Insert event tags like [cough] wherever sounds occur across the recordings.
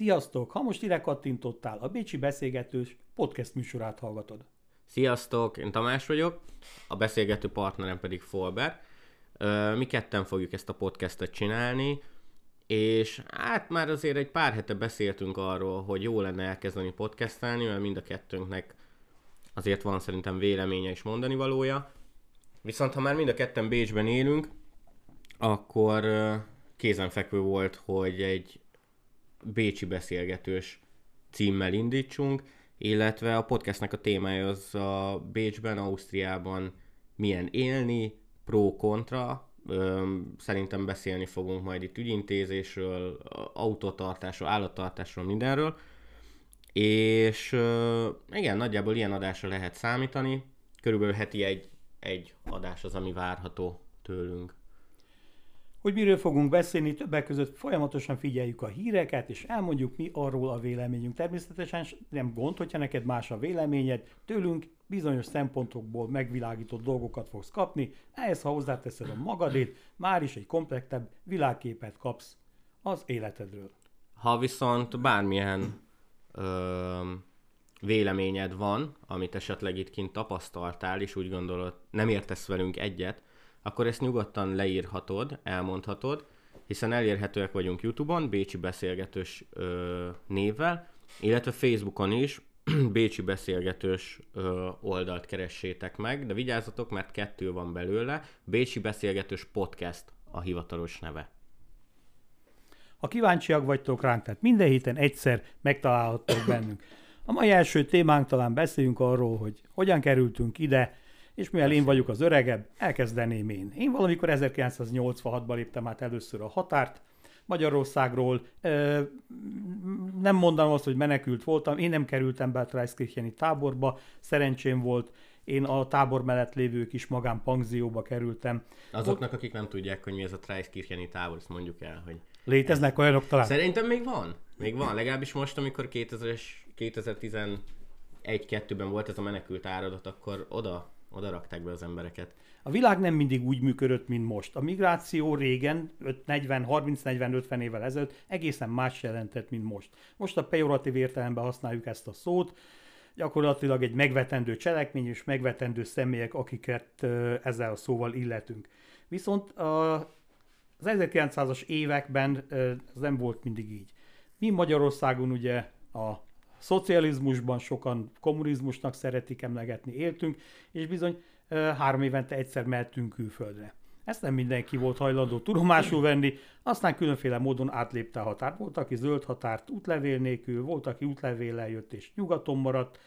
Sziasztok! Ha most ide kattintottál, a Bécsi Beszélgetős podcast műsorát hallgatod. Sziasztok, én Tamás vagyok, a beszélgető partnerem pedig Folber. Mi ketten fogjuk ezt a podcastet csinálni, és hát már azért egy pár hete beszéltünk arról, hogy jó lenne elkezdeni podcastelni, mert mind a kettőnknek azért van szerintem véleménye és mondani valója. Viszont ha már mind a ketten Bécsben élünk, akkor kézenfekvő volt, hogy egy bécsi beszélgetős címmel indítsunk, illetve a podcastnek a témája az a Bécsben, Ausztriában milyen élni, pro-kontra, szerintem beszélni fogunk majd itt ügyintézésről, autotartásról, állattartásról, mindenről. És igen, nagyjából ilyen adásra lehet számítani. Körülbelül heti egy, egy adás az, ami várható tőlünk. Hogy miről fogunk beszélni, többek között folyamatosan figyeljük a híreket, és elmondjuk mi arról a véleményünk. Természetesen nem gond, hogyha neked más a véleményed, tőlünk bizonyos szempontokból megvilágított dolgokat fogsz kapni, ehhez ha hozzáteszed a magadét, már is egy komplettebb világképet kapsz az életedről. Ha viszont bármilyen ö, véleményed van, amit esetleg itt kint tapasztaltál, és úgy gondolod, nem értesz velünk egyet, akkor ezt nyugodtan leírhatod, elmondhatod, hiszen elérhetőek vagyunk YouTube-on, Bécsi Beszélgetős ö, névvel, illetve Facebookon is, [clears throat] Bécsi Beszélgetős ö, oldalt keressétek meg, de vigyázzatok, mert kettő van belőle, Bécsi Beszélgetős Podcast a hivatalos neve. Ha kíváncsiak vagytok ránk, tehát minden héten egyszer megtalálhattok bennünk. A mai első témánk talán beszéljünk arról, hogy hogyan kerültünk ide, és mivel én vagyok az öregebb, elkezdeném én. Én valamikor 1986-ban léptem át először a határt, Magyarországról. Nem mondanám azt, hogy menekült voltam, én nem kerültem be a Treiskircheni táborba, szerencsém volt, én a tábor mellett lévő kis magán pangzióba kerültem. Azoknak, akik nem tudják, hogy mi ez a Treiskircheni tábor, ezt mondjuk el, hogy... Léteznek olyanok talán? Szerintem még van. Még van, legalábbis most, amikor 2000-es, 2011-2-ben volt ez a menekült áradat, akkor oda oda rakták be az embereket. A világ nem mindig úgy működött, mint most. A migráció régen, 40, 30, 40, 50 évvel ezelőtt egészen más jelentett, mint most. Most a pejoratív értelemben használjuk ezt a szót, gyakorlatilag egy megvetendő cselekmény és megvetendő személyek, akiket ezzel a szóval illetünk. Viszont az 1900-as években ez nem volt mindig így. Mi Magyarországon ugye a szocializmusban sokan kommunizmusnak szeretik emlegetni, éltünk, és bizony három évente egyszer mehetünk külföldre. Ezt nem mindenki volt hajlandó tudomásul venni, aztán különféle módon átlépte a határt. Volt, aki zöld határt útlevél nélkül, volt, aki útlevéllel jött és nyugaton maradt.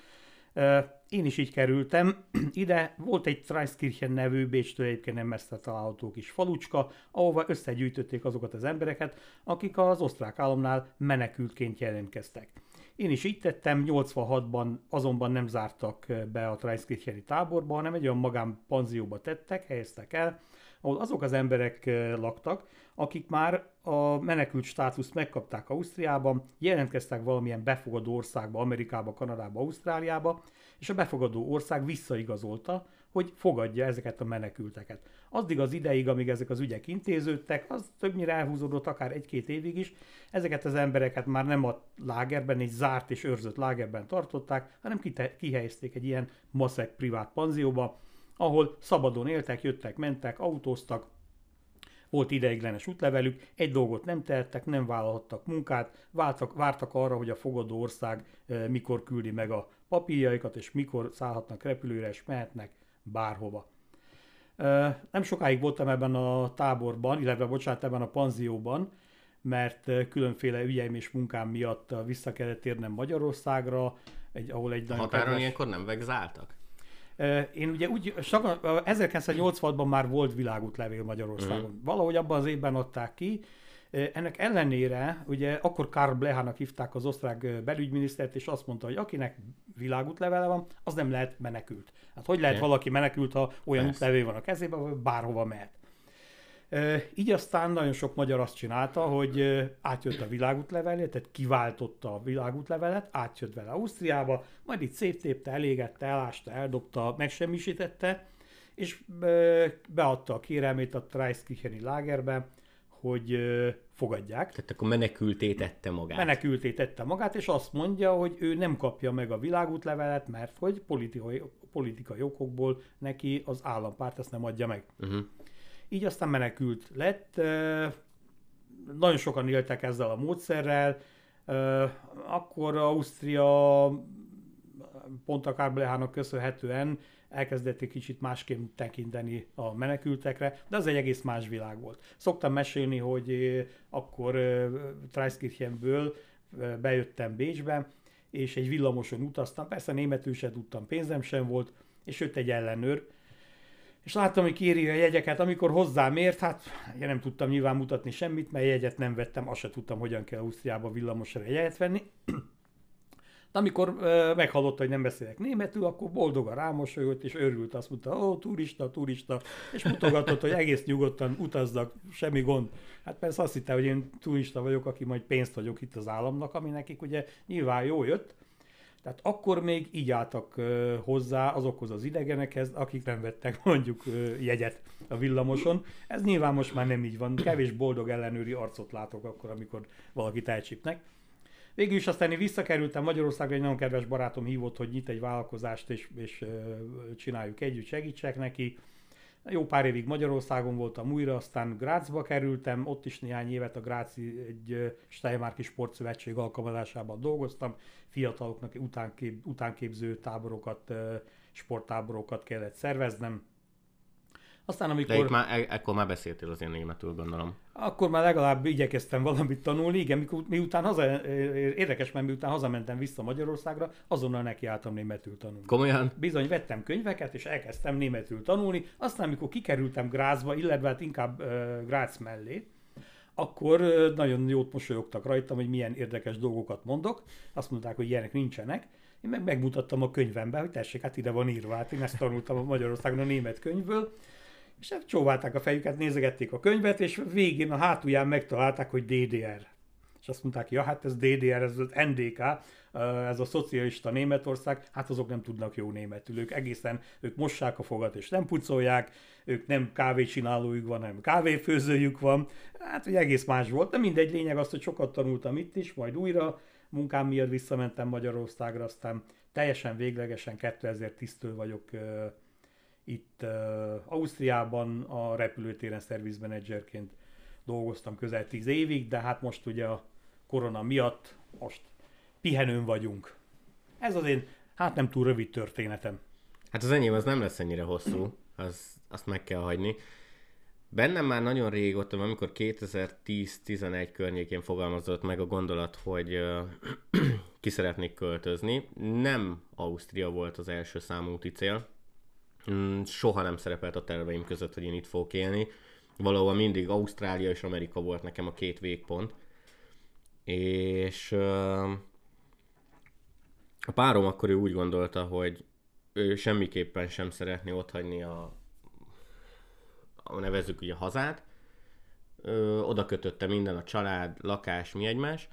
Én is így kerültem. Ide volt egy Treiskirchen nevű, Bécstől egyébként nem messze található kis falucska, ahova összegyűjtötték azokat az embereket, akik az osztrák államnál menekültként jelentkeztek. Én is így tettem, 86-ban azonban nem zártak be a Treiskircheni táborba, hanem egy olyan magán panzióba tettek, helyeztek el, ahol azok az emberek laktak, akik már a menekült státuszt megkapták Ausztriában, jelentkeztek valamilyen befogadó országba, Amerikába, Kanadába, Ausztráliába, és a befogadó ország visszaigazolta, hogy fogadja ezeket a menekülteket. Addig az ideig, amíg ezek az ügyek intéződtek, az többnyire elhúzódott akár egy-két évig is, ezeket az embereket már nem a lágerben, egy zárt és őrzött lágerben tartották, hanem kihelyezték egy ilyen maszek privát panzióba, ahol szabadon éltek, jöttek, mentek, autóztak, volt ideiglenes útlevelük, egy dolgot nem tehettek, nem vállalhattak munkát, vártak, vártak arra, hogy a fogadó ország e, mikor küldi meg a papírjaikat, és mikor szállhatnak repülőre, és mehetnek bárhova. Nem sokáig voltam ebben a táborban, illetve bocsánat, ebben a panzióban, mert különféle ügyeim és munkám miatt vissza kellett térnem Magyarországra, egy, ahol egy nagyon Határon kedves... ilyenkor nem vegzáltak? Én ugye úgy, 1986-ban már volt világútlevél Magyarországon. Mm. Valahogy abban az évben adták ki. Ennek ellenére, ugye akkor Karl Blehának hívták az osztrák belügyminisztert, és azt mondta, hogy akinek világútlevele van, az nem lehet menekült. Hát hogy lehet valaki menekült, ha olyan útlevél van a kezében, vagy bárhova mehet. Így aztán nagyon sok magyar azt csinálta, hogy átjött a világútlevelét, tehát kiváltotta a világútlevelet, átjött vele Ausztriába, majd itt széttépte, elégette, elásta, eldobta, megsemmisítette, és beadta a kérelmét a Treiskicheni lágerbe, hogy fogadják. Tehát akkor menekülté tette magát. Menekülté tette magát, és azt mondja, hogy ő nem kapja meg a világútlevelet, mert hogy politikai, politikai okokból neki az állampárt ezt nem adja meg. Uh-huh. Így aztán menekült lett. Nagyon sokan éltek ezzel a módszerrel. Akkor Ausztria pont a Kárblehának köszönhetően elkezdett egy kicsit másként tekinteni a menekültekre, de az egy egész más világ volt. Szoktam mesélni, hogy akkor Treiskirchenből bejöttem Bécsbe, és egy villamoson utaztam, persze németül se tudtam, pénzem sem volt, és jött egy ellenőr, és láttam, hogy kéri a jegyeket, amikor hozzám ért, hát én nem tudtam nyilván mutatni semmit, mert jegyet nem vettem, azt se tudtam, hogyan kell Ausztriába villamosra jegyet venni. De amikor uh, meghallotta, hogy nem beszélek németül, akkor boldogan rámosolyott, és örült, azt mondta, ó, turista, turista, és mutogatott, hogy egész nyugodtan utaznak, semmi gond. Hát persze azt hitte, hogy én turista vagyok, aki majd pénzt vagyok itt az államnak, ami nekik ugye nyilván jó jött. Tehát akkor még így álltak hozzá azokhoz az idegenekhez, akik nem vettek mondjuk jegyet a villamoson. Ez nyilván most már nem így van. Kevés boldog ellenőri arcot látok akkor, amikor valakit elcsípnek. Végül is aztán én visszakerültem Magyarországra, egy nagyon kedves barátom hívott, hogy nyit egy vállalkozást, és, és csináljuk együtt, segítsek neki. Jó pár évig Magyarországon voltam újra, aztán Grácsba kerültem, ott is néhány évet a Gráci egy Steiermarki Sportszövetség alkalmazásában dolgoztam, fiataloknak utánkép, utánképző táborokat, sporttáborokat kellett szerveznem, aztán amikor... De itt már, e- ekkor már beszéltél az én németül, gondolom. Akkor már legalább igyekeztem valamit tanulni, igen, mikor, miután haza, érdekes, mert miután hazamentem vissza Magyarországra, azonnal nekiálltam németül tanulni. Komolyan? Bizony, vettem könyveket, és elkezdtem németül tanulni, aztán amikor kikerültem Grázba, illetve hát inkább uh, Grácz mellé, akkor uh, nagyon jót mosolyogtak rajtam, hogy milyen érdekes dolgokat mondok. Azt mondták, hogy ilyenek nincsenek. Én meg megmutattam a könyvembe, hogy tessék, hát ide van írva, hát én ezt tanultam a Magyarországon a német könyvből, és hát csóválták a fejüket, nézegették a könyvet, és végén a hátulján megtalálták, hogy DDR. És azt mondták, ja, hát ez DDR, ez az NDK, ez a szocialista Németország, hát azok nem tudnak jó németül. Ők egészen, ők mossák a fogat és nem pucolják, ők nem kávécsinálójuk van, hanem kávéfőzőjük van. Hát, hogy egész más volt, de mindegy, lényeg az, hogy sokat tanultam itt is, majd újra munkám miatt visszamentem Magyarországra, aztán teljesen véglegesen 2010-től vagyok itt uh, Ausztriában a repülőtéren szervizmenedzserként dolgoztam közel 10 évig, de hát most ugye a korona miatt most pihenőn vagyunk. Ez az én, hát nem túl rövid történetem. Hát az enyém az nem lesz ennyire hosszú, az, azt meg kell hagyni. Bennem már nagyon régóta, amikor 2010-11 környékén fogalmazott meg a gondolat, hogy uh, [clears throat] ki szeretnék költözni. Nem Ausztria volt az első számú úti cél, soha nem szerepelt a terveim között, hogy én itt fogok élni. Valahol mindig Ausztrália és Amerika volt nekem a két végpont. És a párom akkor ő úgy gondolta, hogy ő semmiképpen sem szeretné otthagyni a, a nevezzük ugye hazát. Oda kötötte minden, a család, lakás, mi egymás.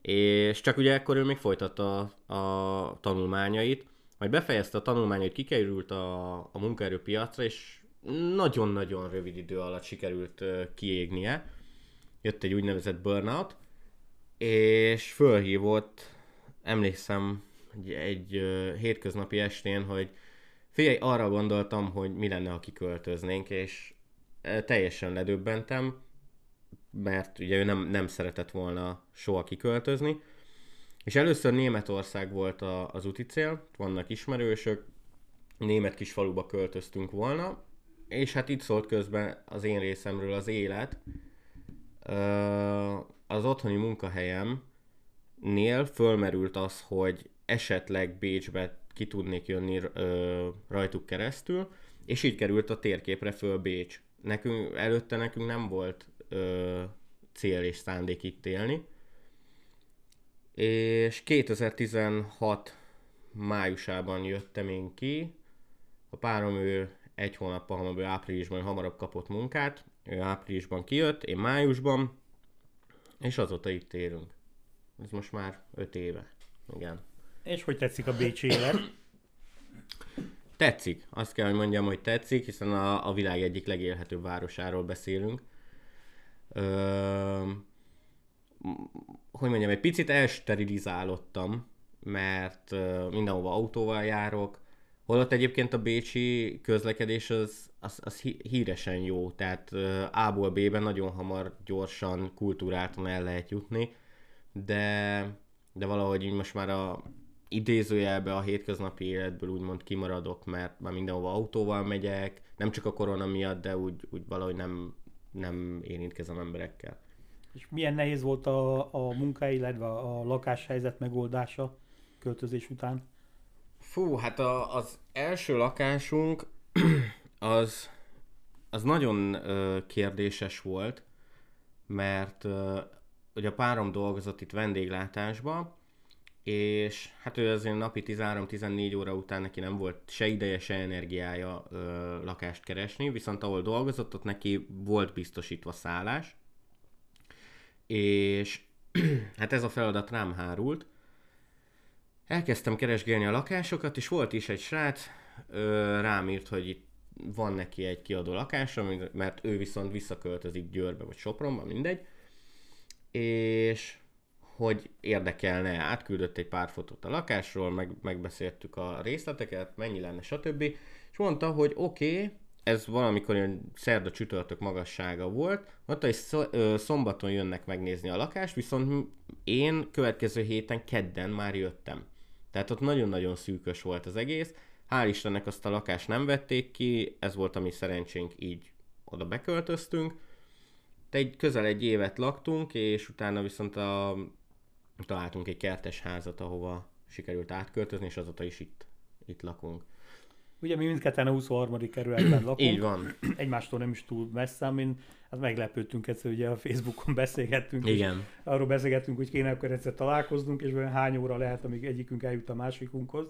És csak ugye ekkor ő még folytatta a, a tanulmányait, majd befejezte a tanulmányait, kikerült a, a munkaerőpiacra, és nagyon-nagyon rövid idő alatt sikerült kiégnie. Jött egy úgynevezett burnout, és fölhívott, emlékszem, egy, egy hétköznapi estén, hogy figyelj, arra gondoltam, hogy mi lenne, ha kiköltöznénk, és teljesen ledöbbentem, mert ugye ő nem, nem szeretett volna soha kiköltözni, és először Németország volt a, az úti cél, vannak ismerősök, német kis faluba költöztünk volna, és hát itt szólt közben az én részemről az élet. Az otthoni munkahelyemnél fölmerült az, hogy esetleg Bécsbe ki tudnék jönni rajtuk keresztül, és így került a térképre föl Bécs. Nekünk, előtte nekünk nem volt ö, cél és szándék itt élni, és 2016 májusában jöttem én ki, a párom ő egy hónappal hamarabb, áprilisban hamarabb kapott munkát, ő áprilisban kijött, én májusban, és azóta itt érünk. Ez most már öt éve. Igen. És hogy tetszik a Bécsi élet? Tetszik. Azt kell, hogy mondjam, hogy tetszik, hiszen a, a világ egyik legélhetőbb városáról beszélünk. Ö, hogy mondjam, egy picit elsterilizálódtam, mert mindenhova autóval járok, holott egyébként a bécsi közlekedés az, az, az híresen jó, tehát A-ból B-ben nagyon hamar, gyorsan, kultúráltan el lehet jutni, de, de valahogy így most már a idézőjelbe a hétköznapi életből úgymond kimaradok, mert már mindenhova autóval megyek, nem csak a korona miatt, de úgy, úgy valahogy nem, nem érintkezem emberekkel. És milyen nehéz volt a, a munka, illetve a lakáshelyzet megoldása költözés után? Fú, hát a, az első lakásunk [clears throat] az, az nagyon ö, kérdéses volt, mert ö, ugye a párom dolgozott itt vendéglátásba, és hát ő azért napi 13-14 óra után neki nem volt se ideje, se energiája ö, lakást keresni, viszont ahol dolgozott, ott neki volt biztosítva szállás, és [clears throat] hát ez a feladat rám hárult. Elkezdtem keresgélni a lakásokat, és volt is egy srác, ö, rám írt, hogy itt van neki egy kiadó lakása, mert ő viszont visszaköltözik Győrbe vagy Sopronba, mindegy. És hogy érdekelne, átküldött egy pár fotót a lakásról, meg, megbeszéltük a részleteket, mennyi lenne, stb. És mondta, hogy oké, okay, ez valamikor ilyen szerda csütörtök magassága volt, mondta, hogy szombaton jönnek megnézni a lakást, viszont én következő héten kedden már jöttem. Tehát ott nagyon-nagyon szűkös volt az egész. Hál' Istennek azt a lakást nem vették ki, ez volt a mi szerencsénk, így oda beköltöztünk. Egy közel egy évet laktunk, és utána viszont a találtunk egy kertes házat, ahova sikerült átköltözni, és azóta is itt, itt lakunk. Ugye mi mindketten a 23. kerületben lakunk. Így van. Egymástól nem is túl messze, amin hát meglepődtünk egyszer, ugye a Facebookon [laughs] beszélgettünk. Igen. Arról beszélgettünk, hogy kéne akkor egyszer találkoznunk, és olyan hány óra lehet, amíg egyikünk eljut a másikunkhoz.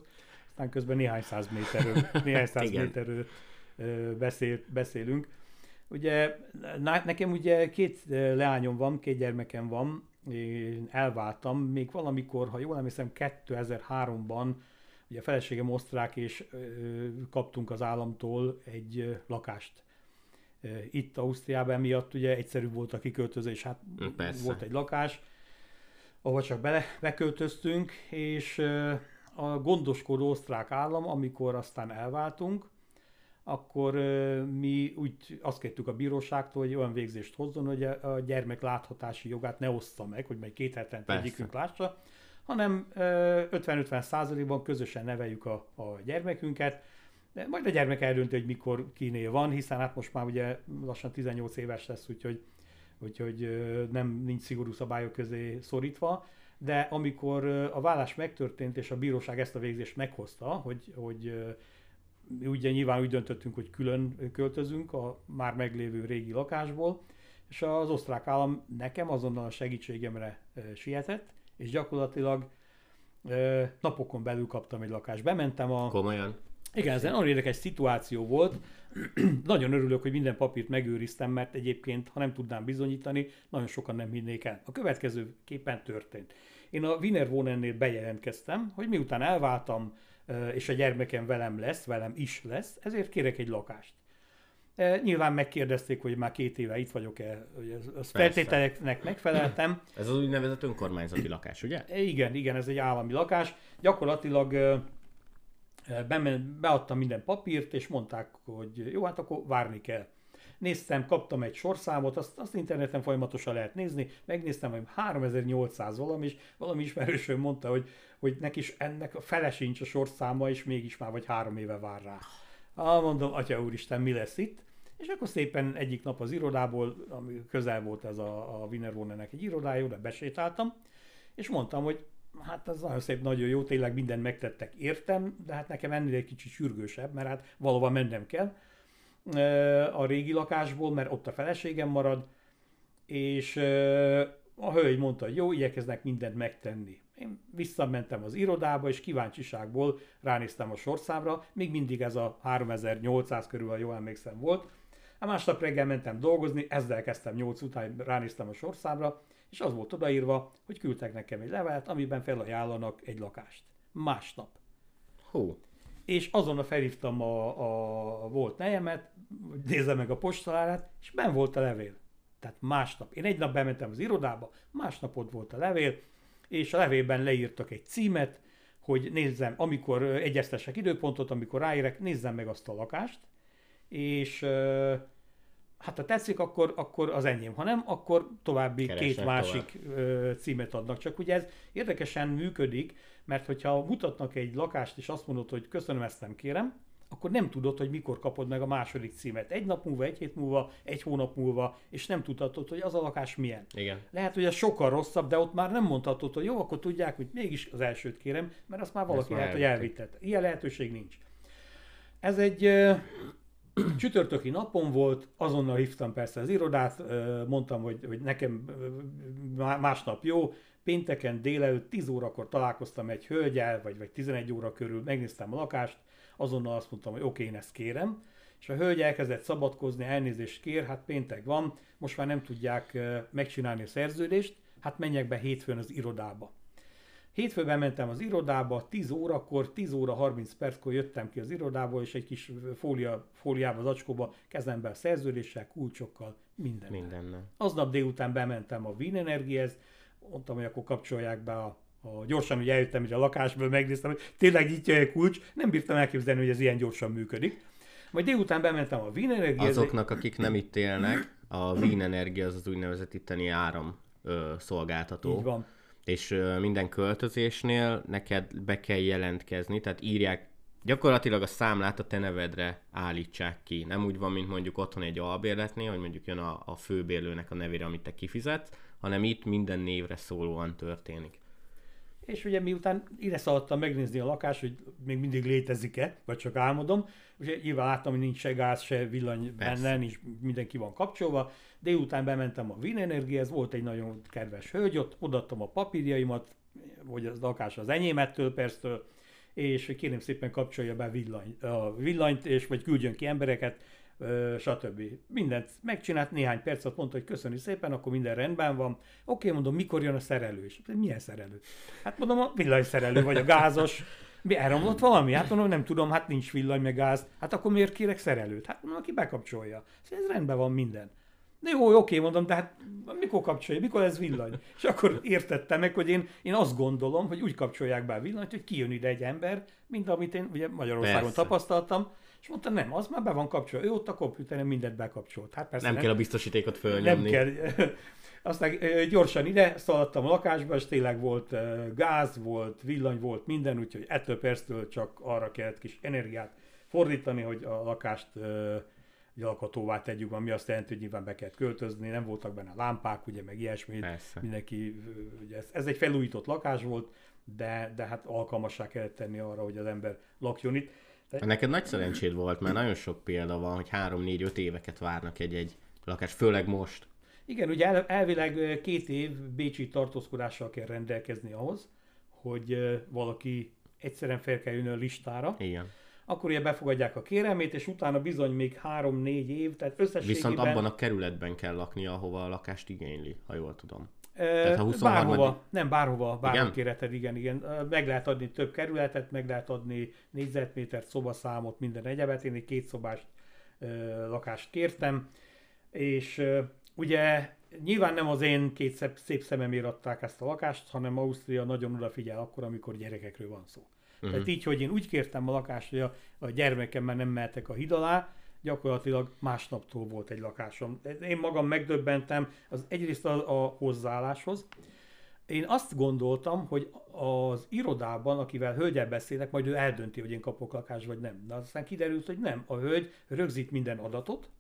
Aztán közben néhány száz méterről, néhány száz [laughs] méterről beszél, beszélünk. Ugye nekem ugye két leányom van, két gyermekem van, én elváltam, még valamikor, ha jól emlékszem, 2003-ban, ugye a feleségem osztrák, és kaptunk az államtól egy lakást. Itt Ausztriában miatt ugye egyszerű volt a kiköltözés, hát Persze. volt egy lakás, ahol csak bele, beköltöztünk, és a gondoskodó osztrák állam, amikor aztán elváltunk, akkor mi úgy azt kértük a bíróságtól, hogy olyan végzést hozzon, hogy a gyermek láthatási jogát ne ossza meg, hogy majd két hetente egyikünk lássa, hanem 50-50 százalékban közösen neveljük a, a gyermekünket, majd a gyermek eldönti, hogy mikor kinél van, hiszen hát most már ugye lassan 18 éves lesz, úgyhogy, úgyhogy nem nincs szigorú szabályok közé szorítva, de amikor a vállás megtörtént, és a bíróság ezt a végzést meghozta, hogy, hogy ugye nyilván úgy döntöttünk, hogy külön költözünk a már meglévő régi lakásból, és az osztrák állam nekem azonnal a segítségemre sietett, és gyakorlatilag napokon belül kaptam egy lakást. Bementem a... Komolyan? Igen, ez egy nagyon érdekes szituáció volt. [clears throat] nagyon örülök, hogy minden papírt megőriztem, mert egyébként, ha nem tudnám bizonyítani, nagyon sokan nem hinnék el. A következő képen történt. Én a Wiener Wohnennél bejelentkeztem, hogy miután elváltam, és a gyermekem velem lesz, velem is lesz, ezért kérek egy lakást. Nyilván megkérdezték, hogy már két éve itt vagyok-e, hogy az, feltételeknek megfeleltem. Ez az úgynevezett önkormányzati lakás, ugye? Igen, igen, ez egy állami lakás. Gyakorlatilag be, beadtam minden papírt, és mondták, hogy jó, hát akkor várni kell. Néztem, kaptam egy sorszámot, azt, azt interneten folyamatosan lehet nézni, megnéztem, hogy 3800 valami, és valami ismerősöm mondta, hogy, hogy neki is ennek a fele sincs a sorszáma, és mégis már vagy három éve vár rá. Ah, mondom, atya úristen, mi lesz itt? És akkor szépen egyik nap az irodából, ami közel volt ez a, a Wiener Wohnennek egy irodája, oda besétáltam, és mondtam, hogy hát ez nagyon szép, nagyon jó, tényleg mindent megtettek, értem, de hát nekem ennél egy kicsit sürgősebb, mert hát valóban mennem kell a régi lakásból, mert ott a feleségem marad, és a hölgy mondta, hogy jó, igyekeznek mindent megtenni. Én visszamentem az irodába, és kíváncsiságból ránéztem a sorszámra, még mindig ez a 3800 körül, ha jól emlékszem volt. A másnap reggel mentem dolgozni, ezzel kezdtem 8 után, ránéztem a sorszámra, és az volt odaírva, hogy küldtek nekem egy levelet, amiben felajánlanak egy lakást. Másnap. Hú. És azonnal felhívtam a, a volt nejemet, nézze meg a postalárát, és ben volt a levél. Tehát másnap. Én egy nap bementem az irodába, másnap ott volt a levél, és a levélben leírtak egy címet, hogy nézzem, amikor egyeztessek időpontot, amikor ráérek, nézzem meg azt a lakást, és hát ha tetszik, akkor, akkor az enyém, ha nem, akkor további Keresnek két másik tovább. címet adnak. Csak ugye ez érdekesen működik, mert hogyha mutatnak egy lakást, és azt mondod, hogy köszönöm, ezt nem kérem, akkor nem tudod, hogy mikor kapod meg a második címet. Egy nap múlva, egy hét múlva, egy hónap múlva, és nem tudhatod, hogy az a lakás milyen. Igen. Lehet, hogy ez sokkal rosszabb, de ott már nem mondhatod, hogy jó, akkor tudják, hogy mégis az elsőt kérem, mert azt már valaki lehet, hogy elvitett. Ilyen lehetőség nincs. Ez egy uh, [clears throat] csütörtöki napon volt, azonnal hívtam persze az irodát, uh, mondtam, hogy, hogy nekem uh, másnap jó, pénteken délelőtt 10 órakor találkoztam egy hölgyel, vagy, vagy 11 óra körül, megnéztem a lakást, azonnal azt mondtam, hogy oké, okay, én ezt kérem, és a hölgy elkezdett szabadkozni, elnézést kér, hát péntek van, most már nem tudják megcsinálni a szerződést, hát menjek be hétfőn az irodába. Hétfőn bementem az irodába, 10 órakor, 10 óra 30 perckor jöttem ki az irodából, és egy kis fólia, fóliába, zacskóba kezembe a szerződéssel, kulcsokkal, minden. Mindennel. Aznap délután bementem a Wien Energihez, mondtam, hogy akkor kapcsolják be a a, gyorsan ugye eljöttem hogy a lakásból, megnéztem, hogy tényleg így egy kulcs, nem bírtam elképzelni, hogy ez ilyen gyorsan működik. Majd délután bementem a Wien Energia. Azoknak, akik nem itt élnek, a Wien Energia az az úgynevezett itteni áram ö, szolgáltató. Így van. És ö, minden költözésnél neked be kell jelentkezni, tehát írják, gyakorlatilag a számlát a te nevedre állítsák ki. Nem úgy van, mint mondjuk otthon egy albérletnél, hogy mondjuk jön a, a főbérlőnek a nevére, amit te kifizetsz, hanem itt minden névre szólóan történik és ugye miután ide szaladtam megnézni a lakást, hogy még mindig létezik-e, vagy csak álmodom, ugye nyilván láttam, hogy nincs se gáz, se villany Persze. benne, nincs, mindenki van kapcsolva, délután bementem a Wien ez volt egy nagyon kedves hölgy, ott odaadtam a papírjaimat, hogy az lakás az enyémettől persze, és kérem szépen kapcsolja be villany, a villanyt, és vagy küldjön ki embereket, stb. Mindent megcsinált, néhány percet mondta, hogy köszöni szépen, akkor minden rendben van. Oké, mondom, mikor jön a szerelő? És milyen szerelő? Hát mondom, a villanyszerelő, vagy a gázos. Mi elromlott valami? Hát mondom, nem tudom, hát nincs villany, meg gáz. Hát akkor miért kérek szerelőt? Hát mondom, aki bekapcsolja. Szóval ez rendben van minden. De jó, oké, mondom, de hát mikor kapcsolja, mikor ez villany? És akkor értettem meg, hogy én, én azt gondolom, hogy úgy kapcsolják be a villanyt, hogy kijön ide egy ember, mint amit én ugye Magyarországon Persze. tapasztaltam, és mondta, nem, az már be van kapcsolva. Ő ott a komputeren mindent bekapcsolt. Hát persze nem, nem kell a biztosítékot fölnyomni. Nem kell. [laughs] Aztán gyorsan ide szaladtam a lakásba, és tényleg volt gáz, volt villany, volt minden, úgyhogy ettől perctől csak arra kellett kis energiát fordítani, hogy a lakást lakhatóvá tegyük, ami azt jelenti, hogy nyilván be kellett költözni, nem voltak benne lámpák, ugye, meg ilyesmi. Persze. Mindenki, ugye ez, ez egy felújított lakás volt, de, de hát alkalmassá kellett tenni arra, hogy az ember lakjon itt. De... Neked nagy szerencséd volt, mert nagyon sok példa van, hogy 3-4-5 éveket várnak egy-egy lakás, főleg most. Igen, ugye el, elvileg két év bécsi tartózkodással kell rendelkezni ahhoz, hogy valaki egyszerűen fel kell jönni a listára. Igen. Akkor ugye befogadják a kérelmét, és utána bizony még 3-4 év, tehát összességében... Viszont abban a kerületben kell laknia, ahova a lakást igényli, ha jól tudom. Tehát, ha 23. Bárhova, nem bárhova, bárhova kéreted, igen, igen. Meg lehet adni több kerületet, meg lehet adni négyzetmétert, szobaszámot, minden egyebet. Én egy kétszobás lakást kértem, és ugye nyilván nem az én két szép, szép szememért adták ezt a lakást, hanem Ausztria nagyon odafigyel akkor, amikor gyerekekről van szó. Uh-huh. Tehát így, hogy én úgy kértem a lakást, hogy a, a gyermekemmel nem mehetek a híd alá, gyakorlatilag másnaptól volt egy lakásom. Én magam megdöbbentem az egyrészt a, a hozzáálláshoz. Én azt gondoltam, hogy az irodában, akivel hölgyel beszélek, majd ő eldönti, hogy én kapok lakást, vagy nem. De aztán kiderült, hogy nem. A hölgy rögzít minden adatot,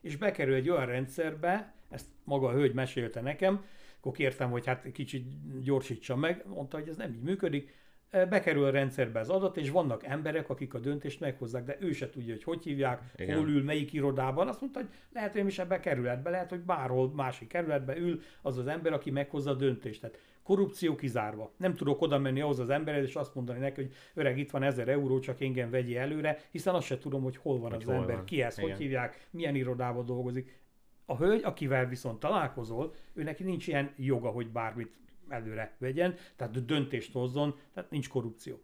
és bekerül egy olyan rendszerbe, ezt maga a hölgy mesélte nekem, akkor kértem, hogy hát kicsit gyorsítsa meg, mondta, hogy ez nem így működik, bekerül a rendszerbe az adat, és vannak emberek, akik a döntést meghozzák, de ő se tudja, hogy hogy hívják, Igen. hol ül, melyik irodában. Azt mondta, hogy lehet, hogy is ebbe a kerületbe, lehet, hogy bárhol másik kerületbe ül az az ember, aki meghozza a döntést. Tehát korrupció kizárva. Nem tudok oda menni ahhoz az emberhez, és azt mondani neki, hogy öreg, itt van ezer euró, csak engem vegyi előre, hiszen azt se tudom, hogy hol van hogy az hol ember, van. ki ez, hogy hívják, milyen irodában dolgozik. A hölgy, akivel viszont találkozol, ő neki nincs ilyen joga, hogy bármit előre vegyen, tehát döntést hozzon, tehát nincs korrupció.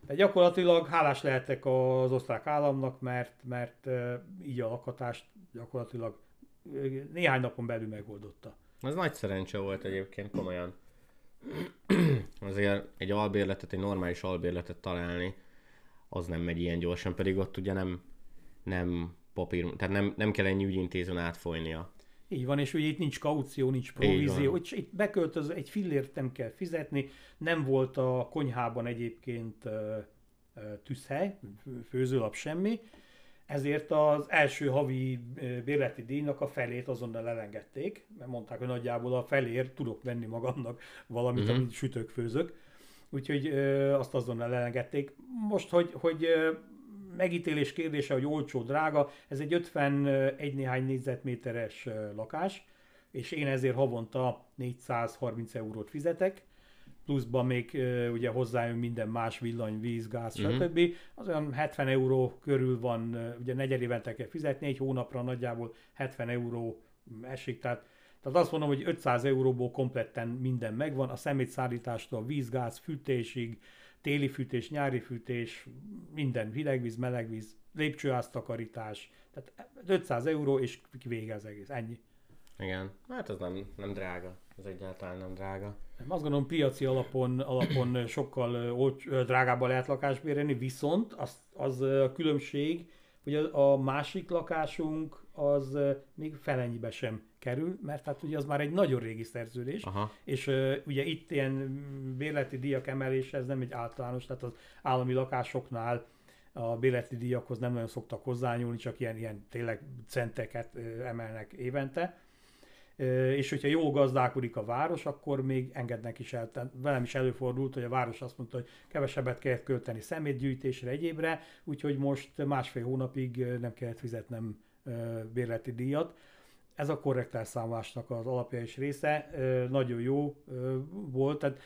Tehát gyakorlatilag hálás lehetek az osztrák államnak, mert, mert így a lakhatást gyakorlatilag néhány napon belül megoldotta. Ez nagy szerencse volt egyébként, komolyan. Azért egy albérletet, egy normális albérletet találni, az nem megy ilyen gyorsan, pedig ott ugye nem, nem papír, tehát nem, nem kell ennyi ügyintézőn átfolynia. Így van, és ugye itt nincs kaució, nincs provízió, itt, itt beköltöz, egy fillért nem kell fizetni, nem volt a konyhában egyébként tűzhely, főzőlap semmi, ezért az első havi bérleti díjnak a felét azonnal elengedték, mert mondták, hogy nagyjából a felért tudok venni magamnak valamit, uh-huh. amit sütök, főzök. Úgyhogy ö, azt azonnal elengedték. Most, hogy, hogy megítélés kérdése, hogy olcsó, drága, ez egy 51 néhány négyzetméteres lakás, és én ezért havonta 430 eurót fizetek, pluszban még ugye hozzájön minden más villany, víz, gáz, uh-huh. stb. Az olyan 70 euró körül van, ugye negyed évente kell fizetni, egy hónapra nagyjából 70 euró esik, tehát, tehát azt mondom, hogy 500 euróból kompletten minden megvan, a szemétszállítástól víz, gáz, fűtésig, téli fűtés, nyári fűtés, minden hidegvíz, melegvíz, lépcsőháztakarítás, tehát 500 euró és vége az egész, ennyi. Igen, hát ez nem, nem drága, ez egyáltalán nem drága. Nem, azt gondolom piaci alapon, alapon sokkal olcs, drágábban lehet lakást bérelni, viszont az, az a különbség, hogy a, a másik lakásunk az még felennyibe sem kerül, mert hát ugye az már egy nagyon régi szerződés, Aha. és uh, ugye itt ilyen bérleti díjak emelése, ez nem egy általános, tehát az állami lakásoknál a bérleti díjakhoz nem nagyon szoktak hozzányúlni, csak ilyen, ilyen tényleg centeket emelnek évente és hogyha jól gazdálkodik a város, akkor még engednek is el. Velem is előfordult, hogy a város azt mondta, hogy kevesebbet kellett költeni szemétgyűjtésre, egyébre, úgyhogy most másfél hónapig nem kellett fizetnem bérleti díjat. Ez a korrekt elszámolásnak az alapja és része. Nagyon jó volt, tehát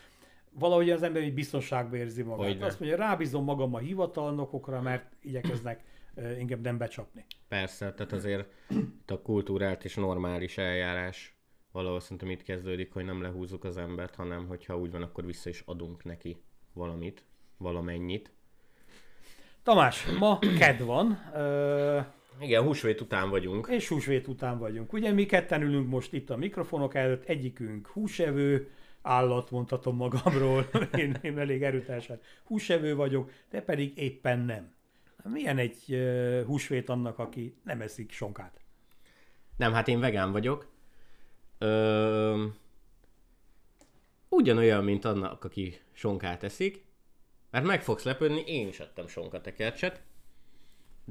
valahogy az ember egy biztonságba érzi magát. Hogyne. Azt mondja, rábízom magam a hivatalnokokra, mert igyekeznek engem nem becsapni. Persze, tehát azért itt a kultúrált és normális eljárás valahol szerintem itt kezdődik, hogy nem lehúzzuk az embert, hanem hogyha úgy van, akkor vissza is adunk neki valamit, valamennyit. Tamás, ma ked van. Ö... Igen, húsvét után vagyunk. És húsvét után vagyunk. Ugye mi ketten ülünk most itt a mikrofonok előtt, egyikünk húsevő, állat mondhatom magamról, [laughs] én, én elég erőteljesen húsevő vagyok, de pedig éppen nem. Milyen egy uh, húsvét annak, aki nem eszik sonkát? Nem, hát én vegán vagyok. Ö, ugyanolyan, mint annak, aki sonkát eszik. Mert meg fogsz lepődni, én is ettem sonkatekercset.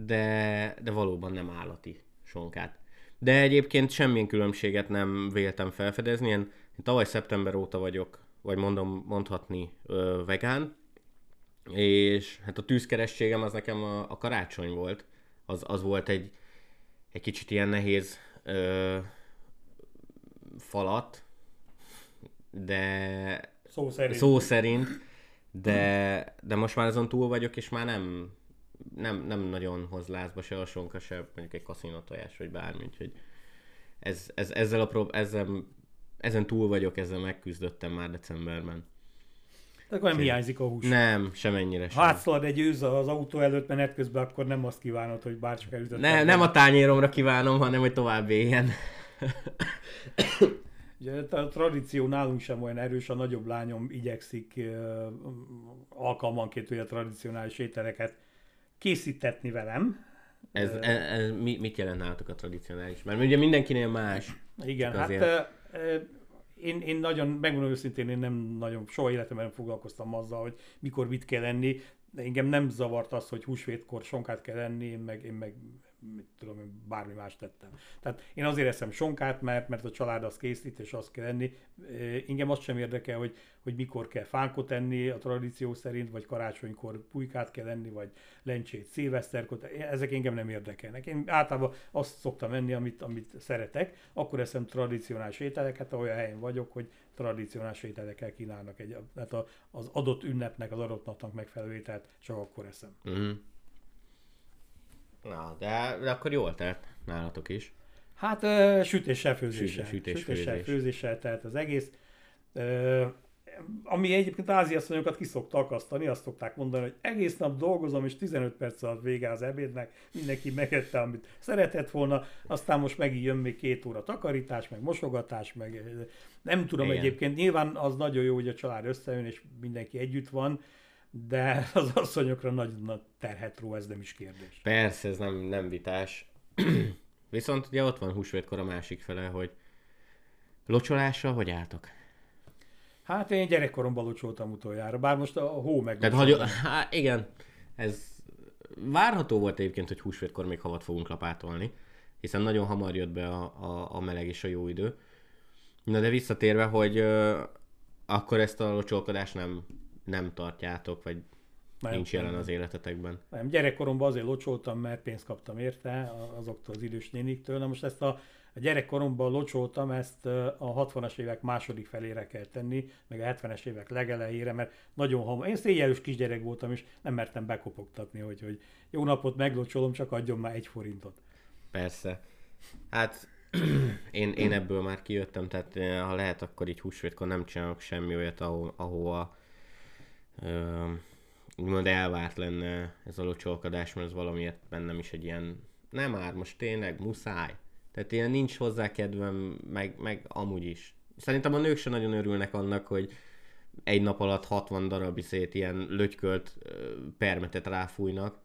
De, de valóban nem állati sonkát. De egyébként semmilyen különbséget nem véltem felfedezni. Én, én tavaly szeptember óta vagyok, vagy mondom, mondhatni ö, vegán és hát a tűzkerességem az nekem a, a karácsony volt. Az, az volt egy, egy kicsit ilyen nehéz ö, falat, de szó szerint. szó szerint, de, de most már azon túl vagyok, és már nem, nem, nem nagyon hoz lázba se a sonka, se mondjuk egy kaszinotojás, vagy bármi, úgyhogy ez, ez, ezzel a prób- ezzel, ezen túl vagyok, ezzel megküzdöttem már decemberben. Akkor nem hiányzik a hús. Nem, semennyire sem. Ha átszalad egy őz az autó előtt menet közben, akkor nem azt kívánod, hogy bárcsak elütött. Ne, nem a tányéromra kívánom, hanem hogy tovább éljen. [coughs] Ugye a tradíció nálunk sem olyan erős, a nagyobb lányom igyekszik uh, alkalmanként ugye a tradicionális ételeket készítetni velem. Ez, ez, ez mit jelent nálatok a tradicionális? Mert ugye mindenkinél más. Igen, hát azért... én, én nagyon, megmondom őszintén, én nem nagyon, soha életemben nem foglalkoztam azzal, hogy mikor mit kell enni. De engem nem zavart az, hogy húsvétkor sonkát kell enni, én meg, én meg mit tudom én, bármi más tettem. Tehát én azért eszem sonkát, mert, mert a család azt készít, és azt kell enni. Engem azt sem érdekel, hogy, hogy mikor kell fánkot enni a tradíció szerint, vagy karácsonykor pulykát kell enni, vagy lencsét, szilveszterkot, ezek engem nem érdekelnek. Én általában azt szoktam enni, amit, amit szeretek, akkor eszem tradicionális ételeket, olyan helyen vagyok, hogy tradicionális ételekkel kínálnak egy, tehát az adott ünnepnek, az adott napnak megfelelő ételt, csak akkor eszem. Mm. Na, de, de akkor jól telt nálatok is. Hát uh, sütéssel, főzéssel. Sütés, sütéssel, főzés. főzéssel telt az egész. Uh, ami egyébként áziasszonyokat ki szokta akasztani, azt szokták mondani, hogy egész nap dolgozom, és 15 perc alatt vége az ebédnek, mindenki megette, amit szeretett volna, aztán most megint jön még két óra takarítás, meg mosogatás, meg nem tudom Igen. egyébként, nyilván az nagyon jó, hogy a család összejön, és mindenki együtt van, de [laughs] az asszonyokra nagyon nagy terhet ró, ez nem is kérdés. Persze, ez nem, nem vitás. [clears throat] Viszont ugye ott van húsvétkor a másik fele, hogy locsolással hogy álltak? Hát én gyerekkoromban locsoltam utoljára, bár most a hó meg. Tehát, hogy, [laughs] hát igen, ez várható volt egyébként, hogy húsvétkor még havat fogunk lapátolni, hiszen nagyon hamar jött be a, a, a meleg és a jó idő. Na de visszatérve, hogy ö, akkor ezt a locsolkodást nem, nem tartjátok, vagy nem, nincs jelen az életetekben. Nem, gyerekkoromban azért locsoltam, mert pénzt kaptam érte azoktól az idős néniktől. Na most ezt a a gyerekkoromban locsoltam, ezt a 60-as évek második felére kell tenni, meg a 70-es évek legelejére, mert nagyon hamar. Én széjjelős kisgyerek voltam, és nem mertem bekopogtatni, hogy, hogy jó napot meglocsolom, csak adjon már egy forintot. Persze. Hát [clears throat] én, én ebből már kijöttem, tehát ha lehet, akkor így húsvétkor nem csinálok semmi olyat, ahol, ahova ö, úgymond elvárt lenne ez a locsolkodás, mert ez valamiért bennem is egy ilyen, nem már, most tényleg muszáj. Tehát ilyen nincs hozzá kedvem, meg, meg amúgy is. Szerintem a nők sem nagyon örülnek annak, hogy egy nap alatt 60 darab szét ilyen lötykölt permetet ráfújnak,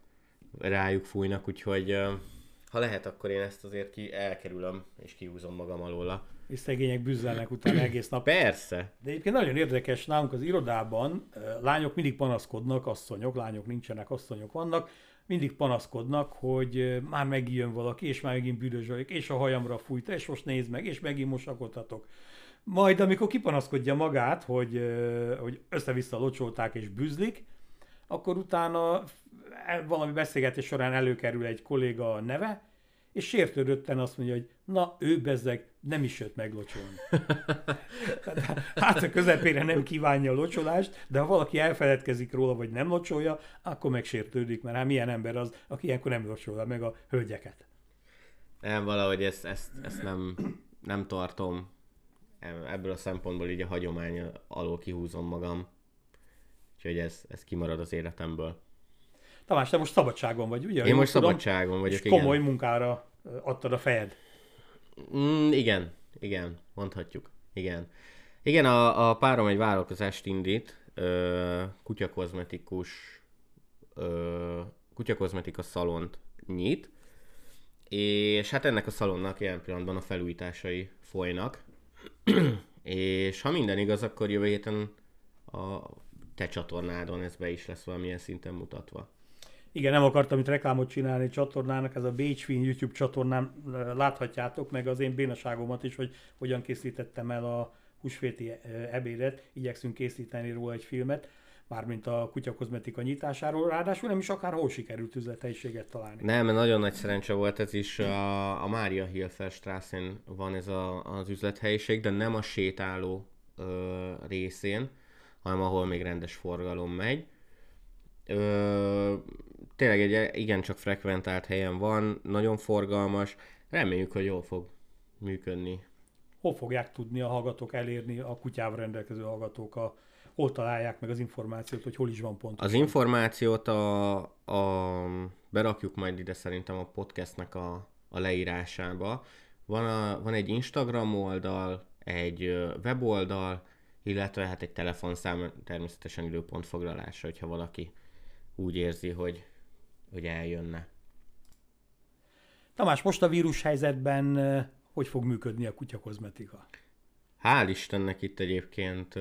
rájuk fújnak, úgyhogy ha lehet, akkor én ezt azért ki elkerülöm, és kihúzom magam alóla. És szegények büzzelnek utána egész nap. Persze. De egyébként nagyon érdekes, nálunk az irodában lányok mindig panaszkodnak, asszonyok, lányok nincsenek, asszonyok vannak, mindig panaszkodnak, hogy már megjön valaki, és már megint büdös vagyok, és a hajamra fújt, és most nézd meg, és megint mosakodhatok. Majd amikor kipanaszkodja magát, hogy, hogy össze-vissza locsolták és bűzlik, akkor utána valami beszélgetés során előkerül egy kolléga neve, és sértődötten azt mondja, hogy na, ő bezzeg nem is jött meglocsolni. [laughs] hát a közepére nem kívánja a locsolást, de ha valaki elfeledkezik róla, vagy nem locsolja, akkor megsértődik, mert hát milyen ember az, aki ilyenkor nem locsolja meg a hölgyeket. Nem, valahogy ezt, ezt, ezt nem, nem tartom. Ebből a szempontból így a hagyomány alól kihúzom magam. Úgyhogy ez, ez kimarad az életemből. Tamás, te most szabadságon vagy, ugye? Én most tudom, szabadságon vagyok, és komoly igen. munkára adtad a fejed. Mm, igen, igen, mondhatjuk. Igen. Igen, a, a párom egy vállalkozást indít, ö, kutyakozmetikus, ö, kutyakozmetika szalont nyit, és hát ennek a szalonnak ilyen pillanatban a felújításai folynak, [clears throat] és ha minden igaz, akkor jövő héten a te csatornádon ez be is lesz valamilyen szinten mutatva. Igen, nem akartam itt reklámot csinálni csatornának, ez a Bécsfin YouTube csatornán láthatjátok meg az én bénaságomat is, hogy hogyan készítettem el a húsvéti ebédet, igyekszünk készíteni róla egy filmet, mármint a kutyakozmetika nyitásáról, ráadásul nem is akár hol sikerült üzlethelyiséget találni. Nem, nagyon nagy szerencse volt ez is, a, a Mária Hilfer van ez a, az üzlethelyiség, de nem a sétáló ö, részén, hanem ahol még rendes forgalom megy. Ö, tényleg egy igencsak frekventált helyen van, nagyon forgalmas, reméljük, hogy jól fog működni. Hol fogják tudni a hallgatók elérni, a kutyával rendelkező hallgatók, a, hol találják meg az információt, hogy hol is van pontosan? Az információt a, a, berakjuk majd ide szerintem a podcastnek a, a leírásába. Van, a, van egy Instagram oldal, egy weboldal, illetve hát egy telefonszám természetesen időpontfoglalásra, hogyha valaki úgy érzi, hogy hogy eljönne. Tamás, most a vírushelyzetben hogy fog működni a kutyakozmetika? Hál' Istennek itt egyébként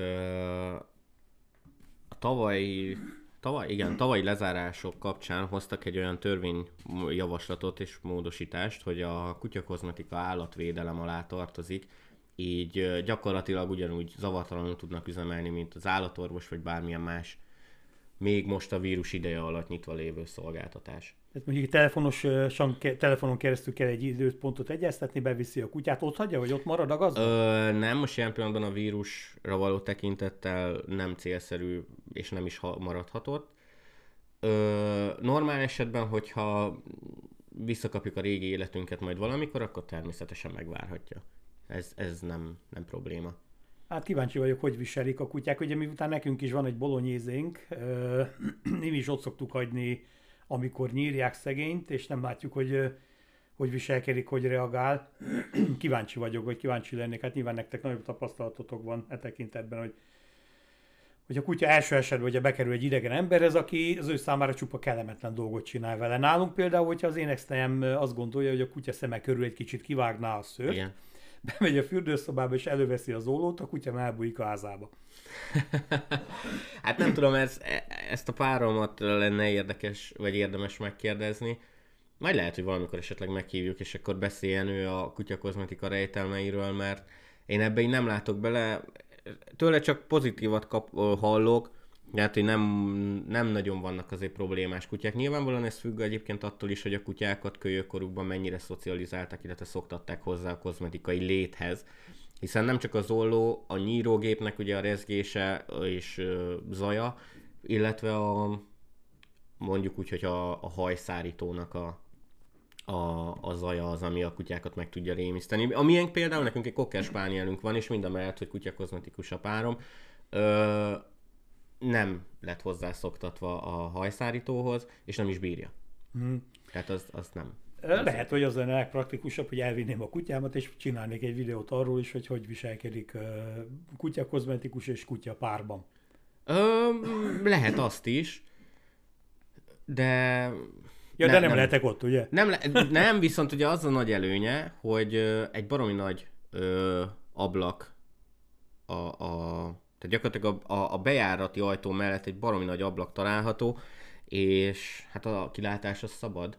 a tavalyi, tavaly, igen, tavalyi lezárások kapcsán hoztak egy olyan törvényjavaslatot és módosítást, hogy a kutyakozmetika állatvédelem alá tartozik, így gyakorlatilag ugyanúgy zavartalanul tudnak üzemelni, mint az állatorvos vagy bármilyen más még most a vírus ideje alatt nyitva lévő szolgáltatás. Tehát mondjuk telefonosan, telefonon keresztül kell egy időpontot egyeztetni, beviszi a kutyát, ott hagyja, vagy ott marad a gazda? Ö, nem, most ilyen pillanatban a vírusra való tekintettel nem célszerű, és nem is maradhatott. Ö, normál esetben, hogyha visszakapjuk a régi életünket majd valamikor, akkor természetesen megvárhatja. Ez, ez nem, nem probléma. Hát kíváncsi vagyok, hogy viselik a kutyák. Ugye miután nekünk is van egy bolonyézénk, [clears throat] mi is ott szoktuk hagyni, amikor nyírják szegényt, és nem látjuk, hogy hogy viselkedik, hogy reagál. [clears throat] kíváncsi vagyok, vagy kíváncsi lennék. Hát nyilván nektek nagyobb tapasztalatotok van e tekintetben, hogy hogy a kutya első esetben ugye bekerül egy idegen emberhez, aki az ő számára csupa kellemetlen dolgot csinál vele. Nálunk például, hogyha az énextejem azt gondolja, hogy a kutya szeme körül egy kicsit kivágná a szőrt, Igen. Bemegy a fürdőszobába és előveszi az ólót, a kutya elbújik a házába. [laughs] hát nem tudom, ez, e, ezt a páromat lenne érdekes, vagy érdemes megkérdezni. Majd lehet, hogy valamikor esetleg meghívjuk, és akkor beszéljen ő a kutya kozmetika rejtelmeiről, mert én ebbe így nem látok bele. Tőle csak pozitívat kap, hallok, hát, hogy nem, nem nagyon vannak azért problémás kutyák. Nyilvánvalóan ez függ egyébként attól is, hogy a kutyákat kölyökorukban mennyire szocializálták, illetve szoktatták hozzá a kozmetikai léthez. Hiszen nem csak az olló, a nyírógépnek ugye a rezgése és ö, zaja, illetve a mondjuk úgy, hogy a, a hajszárítónak a, a, a zaja az, ami a kutyákat meg tudja rémiszteni. Amilyen például nekünk egy kokker spánielünk van, és mind a mellett, hogy kutya kozmetikus a párom, ö, nem lett hozzászoktatva a hajszárítóhoz, és nem is bírja. Hmm. Tehát az, az nem. Lehet, hogy az lenne legpraktikusabb, hogy elvinném a kutyámat, és csinálnék egy videót arról is, hogy hogy viselkedik kutya kozmetikus és kutya párban. Ö, lehet azt is, de Ja, ne, de nem, nem lehetek ott, ugye? Nem, le, nem, viszont ugye az a nagy előnye, hogy egy baromi nagy ö, ablak a, a tehát gyakorlatilag a, a, a bejárati ajtó mellett egy baromi nagy ablak található, és hát a kilátás az szabad.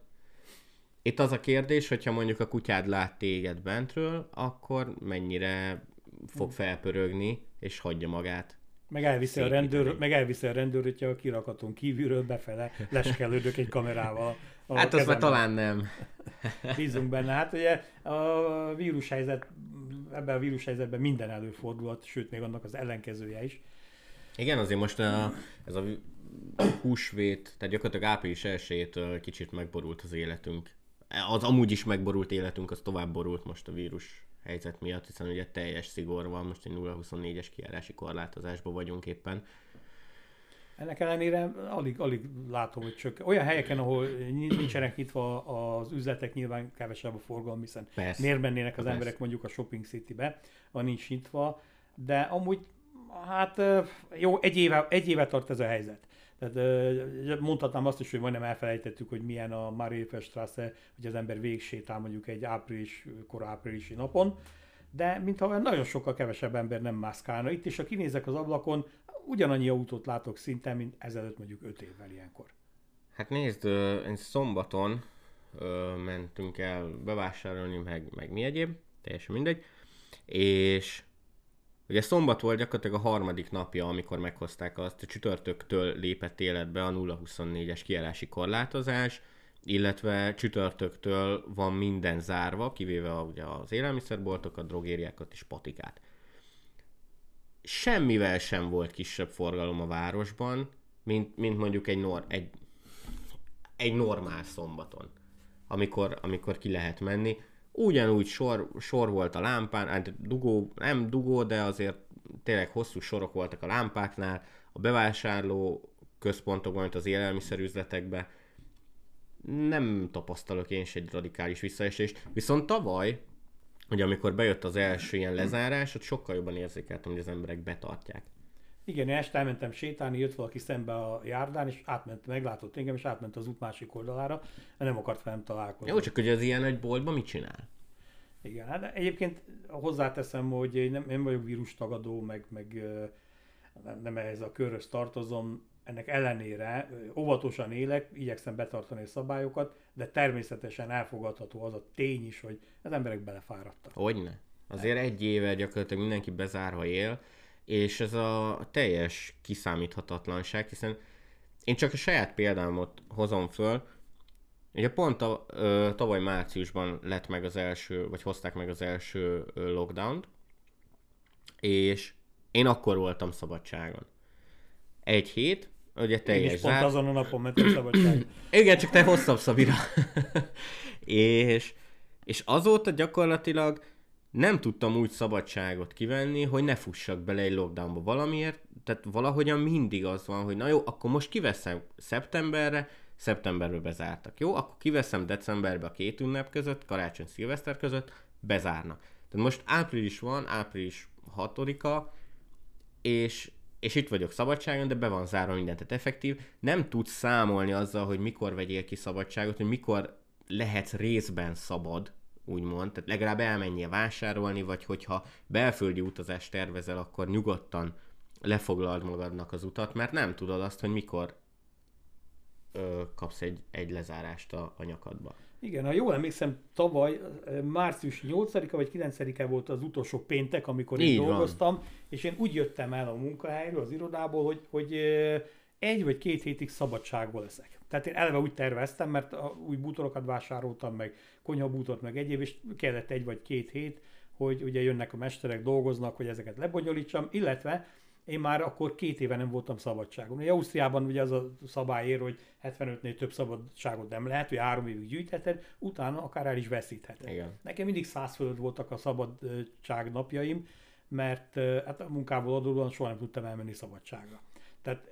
Itt az a kérdés, hogyha mondjuk a kutyád lát téged bentről, akkor mennyire fog felpörögni, és hagyja magát meg elviszi, a rendőr, meg elviszi a rendőr, hogyha a kirakaton kívülről befele leskelődök egy kamerával. A hát az már talán nem. Bízunk benne. Hát ugye a vírushelyzet, ebben a vírushelyzetben minden előfordulhat, sőt még annak az ellenkezője is. Igen, azért most a, ez a húsvét, tehát gyakorlatilag április 1 kicsit megborult az életünk. Az amúgy is megborult életünk, az tovább borult most a vírus helyzet miatt, hiszen ugye teljes szigor van, most egy 0-24-es kiárási korlátozásban vagyunk éppen. Ennek ellenére alig, alig látom, hogy csak olyan helyeken, ahol nincsenek nyitva az üzletek, nyilván kevesebb a forgalom, hiszen Persze. miért mennének az Persze. emberek mondjuk a shopping city-be, van nincs nyitva, de amúgy hát jó, egy éve, egy éve tart ez a helyzet. Tehát mondhatnám azt is, hogy majdnem elfelejtettük, hogy milyen a Mariefestrasse, hogy az ember végsétál mondjuk egy április, kora áprilisi napon, de mintha nagyon sokkal kevesebb ember nem mászkálna. Itt is, ha kinézek az ablakon, ugyanannyi autót látok szinte, mint ezelőtt mondjuk 5 évvel ilyenkor. Hát nézd, én szombaton mentünk el bevásárolni, meg, meg mi egyéb, teljesen mindegy, és Ugye szombat volt gyakorlatilag a harmadik napja, amikor meghozták azt, a csütörtöktől lépett életbe a 0-24-es kiállási korlátozás, illetve csütörtöktől van minden zárva, kivéve a, ugye az élelmiszerboltokat, drogériákat és patikát. Semmivel sem volt kisebb forgalom a városban, mint, mint mondjuk egy, nor, egy, egy normál szombaton, amikor, amikor ki lehet menni ugyanúgy sor, sor volt a lámpán, hát dugó, nem dugó, de azért tényleg hosszú sorok voltak a lámpáknál, a bevásárló központokban, mint az élelmiszerüzletekben. Nem tapasztalok én is egy radikális visszaesést. Viszont tavaly, hogy amikor bejött az első ilyen lezárás, ott sokkal jobban érzékeltem, hogy az emberek betartják. Igen, én este elmentem sétálni, jött valaki szembe a járdán, és átment, meglátott engem, és átment az út másik oldalára, de nem akart velem találkozni. Jó, csak hogy az ilyen egy boltban mit csinál? Igen, hát egyébként hozzáteszem, hogy én nem, nem vagyok vírustagadó, meg, meg nem, nem ehhez a körhöz tartozom, ennek ellenére óvatosan élek, igyekszem betartani a szabályokat, de természetesen elfogadható az a tény is, hogy az emberek belefáradtak. Hogyne? Azért egy éve gyakorlatilag mindenki bezárva él, és ez a teljes kiszámíthatatlanság, hiszen én csak a saját példámot hozom föl, Ugye pont a, ö, tavaly márciusban lett meg az első, vagy hozták meg az első lockdown és én akkor voltam szabadságon. Egy hét, ugye teljes Én is pont azon a napon mentem szabadságon. [clears throat] Igen, csak te hosszabb Szabira. [laughs] és, és azóta gyakorlatilag nem tudtam úgy szabadságot kivenni, hogy ne fussak bele egy lockdownba valamiért, tehát valahogyan mindig az van, hogy na jó, akkor most kiveszem szeptemberre, szeptemberbe bezártak. Jó, akkor kiveszem decemberbe a két ünnep között, karácsony, szilveszter között, bezárnak. Tehát most április van, április 6-a, és, és itt vagyok szabadságon, de be van zárva mindent. Tehát effektív nem tudsz számolni azzal, hogy mikor vegyél ki szabadságot, hogy mikor lehetsz részben szabad, úgymond, tehát legalább elmenjél vásárolni, vagy hogyha belföldi utazást tervezel, akkor nyugodtan lefoglald magadnak az utat, mert nem tudod azt, hogy mikor ö, kapsz egy, egy lezárást a, a nyakadba. Igen, ha jól emlékszem, tavaly március 8-a vagy 9-e volt az utolsó péntek, amikor én van. dolgoztam, és én úgy jöttem el a munkahelyről, az irodából, hogy, hogy egy vagy két hétig szabadságból leszek. Tehát én eleve úgy terveztem, mert új bútorokat vásároltam, meg konyhabútot, meg egyéb, és kellett egy vagy két hét, hogy ugye jönnek a mesterek, dolgoznak, hogy ezeket lebonyolítsam, illetve én már akkor két éve nem voltam szabadságon. Ugye Ausztriában ugye az a szabály ér, hogy 75-nél több szabadságot nem lehet, hogy három évig gyűjtheted, utána akár el is veszítheted. Igen. Nekem mindig száz fölött voltak a szabadság napjaim, mert hát a munkából adódóan soha nem tudtam elmenni szabadságra. Tehát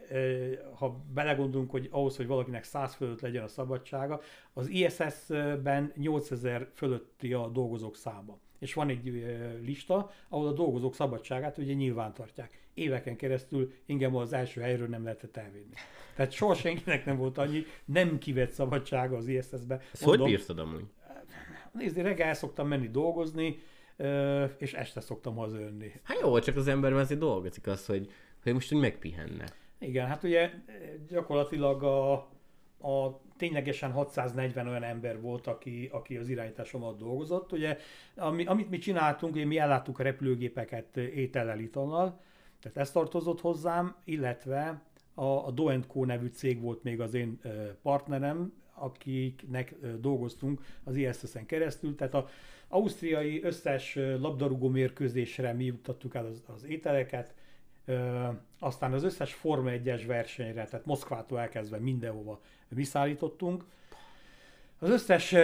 ha belegondolunk, hogy ahhoz, hogy valakinek 100 fölött legyen a szabadsága, az ISS-ben 8000 fölötti a dolgozók száma. És van egy lista, ahol a dolgozók szabadságát ugye nyilván tartják. Éveken keresztül ingem az első helyről nem lehetett elvinni. Tehát soha senkinek nem volt annyi nem kivett szabadsága az ISS-be. Ezt hogy bírtad amúgy? Nézd, reggel el szoktam menni dolgozni, és este szoktam hazajönni. Hát jó, csak az ember azért dolgozik az, hogy, hogy most úgy megpihenne. Igen, hát ugye gyakorlatilag a, a ténylegesen 640 olyan ember volt, aki, aki az irányításom alatt dolgozott. Ugye, ami, amit mi csináltunk, mi elláttuk a repülőgépeket étellel, itallal, tehát ez tartozott hozzám, illetve a, a Do nevű cég volt még az én partnerem, akiknek dolgoztunk az ISS-en keresztül, tehát a ausztriai összes labdarúgó mérkőzésre mi juttattuk el az, az ételeket, aztán az összes Forma 1-es versenyre, tehát Moszkvától elkezdve mindenhova mi szállítottunk. Az összes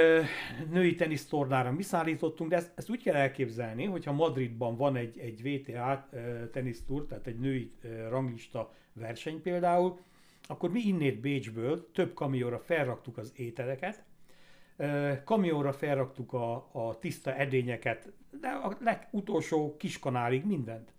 női tenisztornára mi szállítottunk, de ezt, ezt úgy kell elképzelni, hogyha Madridban van egy, egy VTA tenisztúr, tehát egy női ranglista verseny például, akkor mi innét Bécsből több kamionra felraktuk az ételeket, kamionra felraktuk a, a tiszta edényeket, de a legutolsó kiskanálig mindent.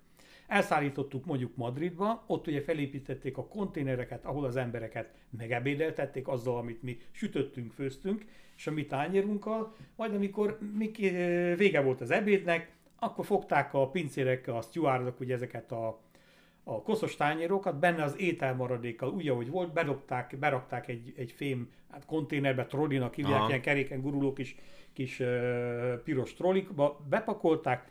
Elszállítottuk mondjuk Madridba, ott ugye felépítették a konténereket, ahol az embereket megebédeltették azzal, amit mi sütöttünk, főztünk, és a mi tányérunkkal, majd amikor mi vége volt az ebédnek, akkor fogták a pincérekkel, a stewardok ugye ezeket a, a koszos tányérokat, benne az ételmaradékkal, úgy ahogy volt, bedobták, berakták egy, egy fém hát konténerbe, trollinak hívják, Aha. ilyen keréken guruló kis, kis uh, piros trollikba, bepakolták,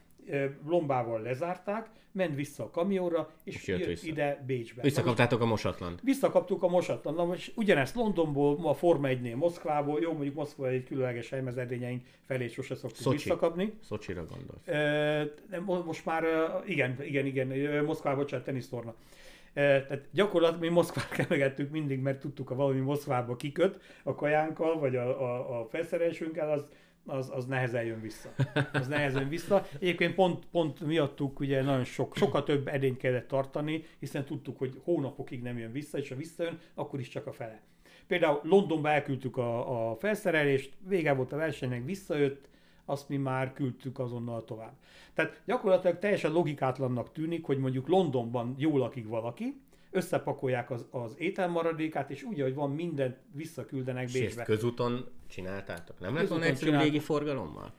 lombával lezárták, ment vissza a kamionra, és, és jött, jött ide Bécsbe. Visszakaptátok a mosatlan. Visszakaptuk a mosatlan. Na most ugyanezt Londonból, a Forma 1-nél Moszkvából, jó mondjuk Moszkva egy különleges hely, az erdényeink felé sose szoktuk Szocsi. visszakapni. Szocsira gondolsz. E, most már, igen, igen, igen, Moszkvába csak tenisztorna. Tehát gyakorlatilag mi Moszkvát kemegettük mindig, mert tudtuk, ha valami Moszkvába kiköt a kajánkkal, vagy a, a, a felszerelésünkkel, az az, az nehezen jön vissza. Az nehezen vissza. Egyébként pont, pont miattuk ugye nagyon sok, sokkal több edényt kellett tartani, hiszen tudtuk, hogy hónapokig nem jön vissza, és ha visszajön, akkor is csak a fele. Például Londonba elküldtük a, a felszerelést, vége volt a versenynek, visszajött, azt mi már küldtük azonnal tovább. Tehát gyakorlatilag teljesen logikátlannak tűnik, hogy mondjuk Londonban jól lakik valaki, összepakolják az, az ételmaradékát, és úgy, hogy van mindent visszaküldenek Bécsbe. És ezt közúton csináltátok? Nem lett volna egyszerű légi forgalommal?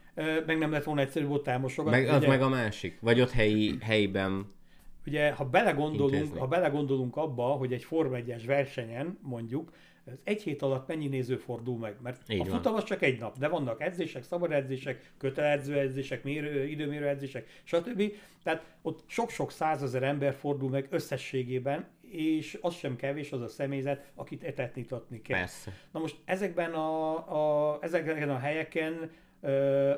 Meg nem lett volna egyszerű volt elmosogatni. Meg, az ugye, meg a másik. Vagy ott helyi, helyiben Ugye, ha belegondolunk, intézni. ha belegondolunk abba, hogy egy Form 1 versenyen mondjuk, ez egy hét alatt mennyi néző fordul meg? Mert Így a futam az csak egy nap, de vannak edzések, szabad edzések, kötelező edzések, mérő, időmérő edzések, stb. Tehát ott sok-sok százezer ember fordul meg összességében, és az sem kevés az a személyzet, akit etetnitatni kell. Persze. Na most ezekben a, a, ezeken a helyeken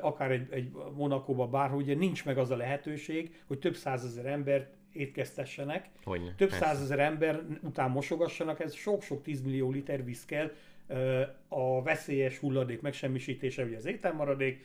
akár egy, egy Monakóban, bárhol, ugye nincs meg az a lehetőség, hogy több százezer embert étkeztessenek, Hogyne, több százezer ember után mosogassanak, ez sok-sok tízmillió liter víz kell, a veszélyes hulladék megsemmisítése, ugye az ételmaradék,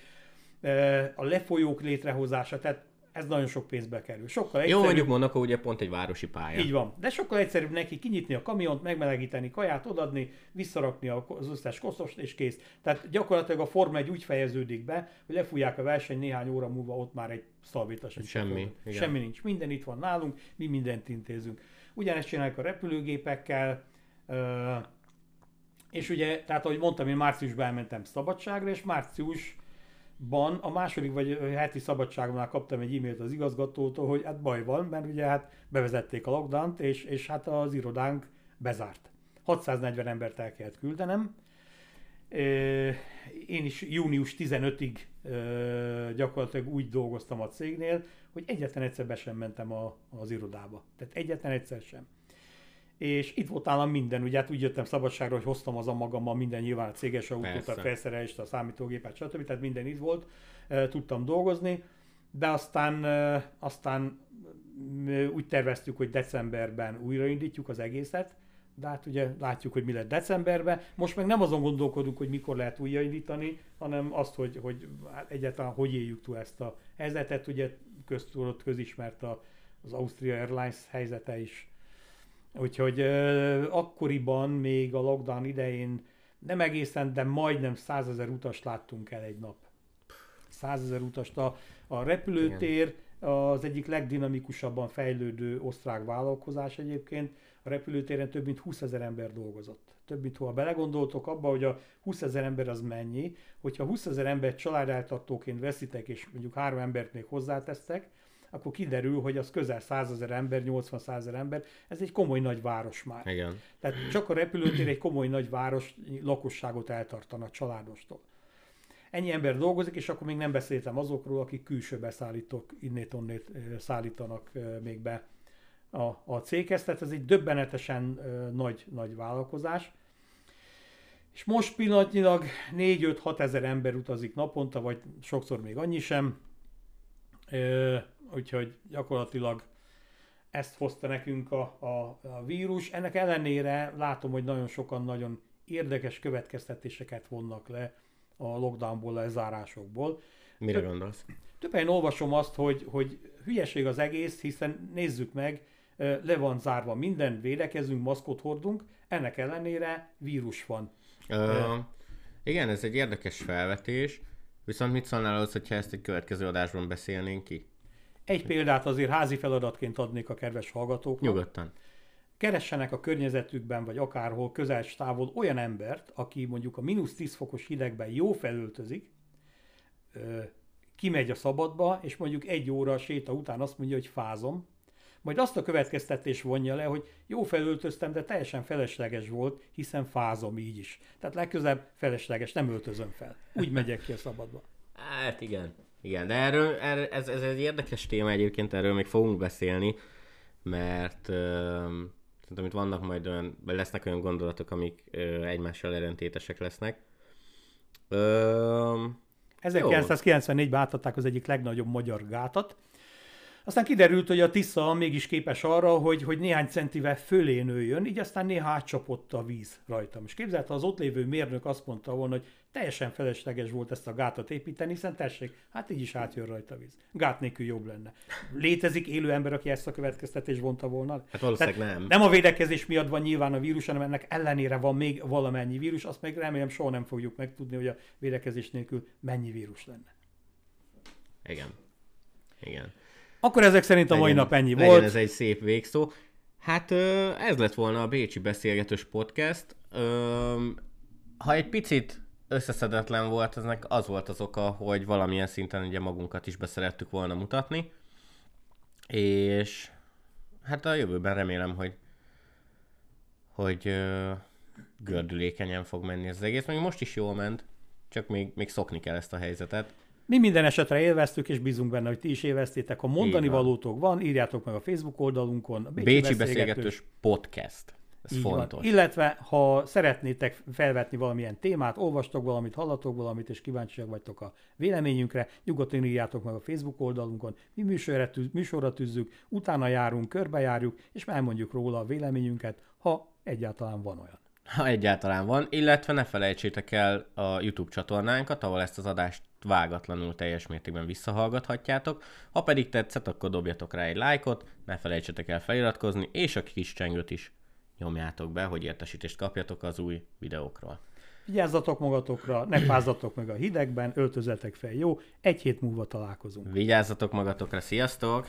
a lefolyók létrehozása, tehát ez nagyon sok pénzbe kerül. Sokkal Jó, egyszerűbb, mondjuk Monaco ugye pont egy városi pálya. így van, de sokkal egyszerűbb neki kinyitni a kamiont, megmelegíteni kaját, odadni, visszarakni az összes koszost és kész. Tehát gyakorlatilag a Forma egy úgy fejeződik be, hogy lefújják a verseny, néhány óra múlva ott már egy szalvétas. egy Semmi, igen. Semmi nincs, minden itt van nálunk, mi mindent intézünk. Ugyanezt csinálják a repülőgépekkel, és ugye, tehát ahogy mondtam, én márciusban elmentem szabadságra, és márciusban a második vagy heti szabadságomnál kaptam egy e-mailt az igazgatótól, hogy hát baj van, mert ugye hát bevezették a lockdown és, és hát az irodánk bezárt. 640 embert el kellett küldenem. Én is június 15-ig ö, gyakorlatilag úgy dolgoztam a cégnél, hogy egyetlen egyszer be sem mentem a, az irodába. Tehát egyetlen egyszer sem és itt volt nálam minden, ugye hát úgy jöttem szabadságra, hogy hoztam az a magammal minden nyilván a céges autót, Persze. a felszerelést, a számítógépet, stb. Tehát minden itt volt, e, tudtam dolgozni, de aztán, e, aztán úgy terveztük, hogy decemberben újraindítjuk az egészet, de hát ugye látjuk, hogy mi lett decemberben. Most meg nem azon gondolkodunk, hogy mikor lehet újraindítani, hanem azt, hogy, hogy hát egyáltalán hogy éljük túl ezt a helyzetet. Ugye köztudott közismert a, az Austria Airlines helyzete is, Úgyhogy ö, akkoriban, még a lockdown idején nem egészen, de majdnem százezer utast láttunk el egy nap. Százezer utast. A, a repülőtér az egyik legdinamikusabban fejlődő osztrák vállalkozás egyébként. A repülőtéren több mint 20 ezer ember dolgozott. Több mint ha belegondoltok abba, hogy a 20 ezer ember az mennyi, hogyha 20 ezer ember családeltartóként veszitek, és mondjuk három embert még hozzátesztek, akkor kiderül, hogy az közel 100 ezer ember, 80 ezer ember, ez egy komoly nagy város már. Igen. Tehát csak a repülőtér egy komoly nagy város lakosságot eltartana családostól. Ennyi ember dolgozik, és akkor még nem beszéltem azokról, akik külső beszállítók innét onnét ö, szállítanak még be a, a céghez. Tehát ez egy döbbenetesen nagy, nagy vállalkozás. És most pillanatnyilag 4-5-6 ezer ember utazik naponta, vagy sokszor még annyi sem. Úgyhogy gyakorlatilag ezt hozta nekünk a, a, a vírus. Ennek ellenére látom, hogy nagyon sokan nagyon érdekes következtetéseket vonnak le a lockdownból, a lezárásokból. Mire gondolsz? Több helyen olvasom azt, hogy, hogy hülyeség az egész, hiszen nézzük meg, le van zárva minden, védekezünk, maszkot hordunk, ennek ellenére vírus van. Ö, igen, ez egy érdekes felvetés, viszont mit szólnál ahhoz, hogyha ezt egy következő adásban beszélnénk ki? Egy példát azért házi feladatként adnék a kedves hallgatóknak. Nyugodtan. keressenek a környezetükben, vagy akárhol közel és távol olyan embert, aki mondjuk a mínusz 10 fokos hidegben jó felöltözik, kimegy a szabadba, és mondjuk egy óra séta után azt mondja, hogy fázom, majd azt a következtetés vonja le, hogy jó felöltöztem, de teljesen felesleges volt, hiszen fázom így is. Tehát legközelebb felesleges, nem öltözöm fel. Úgy megyek ki a szabadba. Hát igen. Igen, de erről, erről ez, ez egy érdekes téma egyébként, erről még fogunk beszélni, mert ö, szerintem itt vannak majd olyan, vagy lesznek olyan gondolatok, amik ö, egymással ellentétesek lesznek. Ö, 1994-ben átadták az egyik legnagyobb magyar gátat. Aztán kiderült, hogy a Tisza mégis képes arra, hogy, hogy néhány centivel fölé nőjön, így aztán néha átcsapott a víz rajtam. És képzelte, az ott lévő mérnök azt mondta volna, hogy teljesen felesleges volt ezt a gátat építeni, hiszen tessék, hát így is átjön rajta a víz. Gát nélkül jobb lenne. Létezik élő ember, aki ezt a következtetést vonta volna? Hát valószínűleg nem. Nem a védekezés miatt van nyilván a vírus, hanem ennek ellenére van még valamennyi vírus, azt meg remélem soha nem fogjuk megtudni, hogy a védekezés nélkül mennyi vírus lenne. Igen. Igen. Akkor ezek szerint a mai Legyen- nap ennyi legyen volt. ez egy szép végszó. Hát ez lett volna a Bécsi Beszélgetős Podcast. Ha egy picit összeszedetlen volt, eznek az volt az oka, hogy valamilyen szinten ugye magunkat is beszerettük volna mutatni. És hát a jövőben remélem, hogy hogy gördülékenyen fog menni ez az egész. Még most is jól ment, csak még, még szokni kell ezt a helyzetet. Mi minden esetre élveztük, és bízunk benne, hogy ti is élveztétek. Ha mondani van. valótok van, írjátok meg a Facebook oldalunkon. A Bécsi, Beszélgetős Podcast. Ez Így van. fontos. Illetve, ha szeretnétek felvetni valamilyen témát, olvastok valamit, hallatok valamit, és kíváncsiak vagytok a véleményünkre, nyugodtan írjátok meg a Facebook oldalunkon. Mi műsorra, tűz, műsorra tűzzük, utána járunk, körbejárjuk, és elmondjuk róla a véleményünket, ha egyáltalán van olyan. Ha egyáltalán van, illetve ne felejtsétek el a YouTube csatornánkat, ahol ezt az adást vágatlanul teljes mértékben visszahallgathatjátok. Ha pedig tetszett, akkor dobjatok rá egy lájkot, ne felejtsetek el feliratkozni, és a kis csengőt is nyomjátok be, hogy értesítést kapjatok az új videókról. Vigyázzatok magatokra, ne fázzatok meg a hidegben, öltözetek fel jó, egy hét múlva találkozunk. Vigyázzatok magatokra, sziasztok!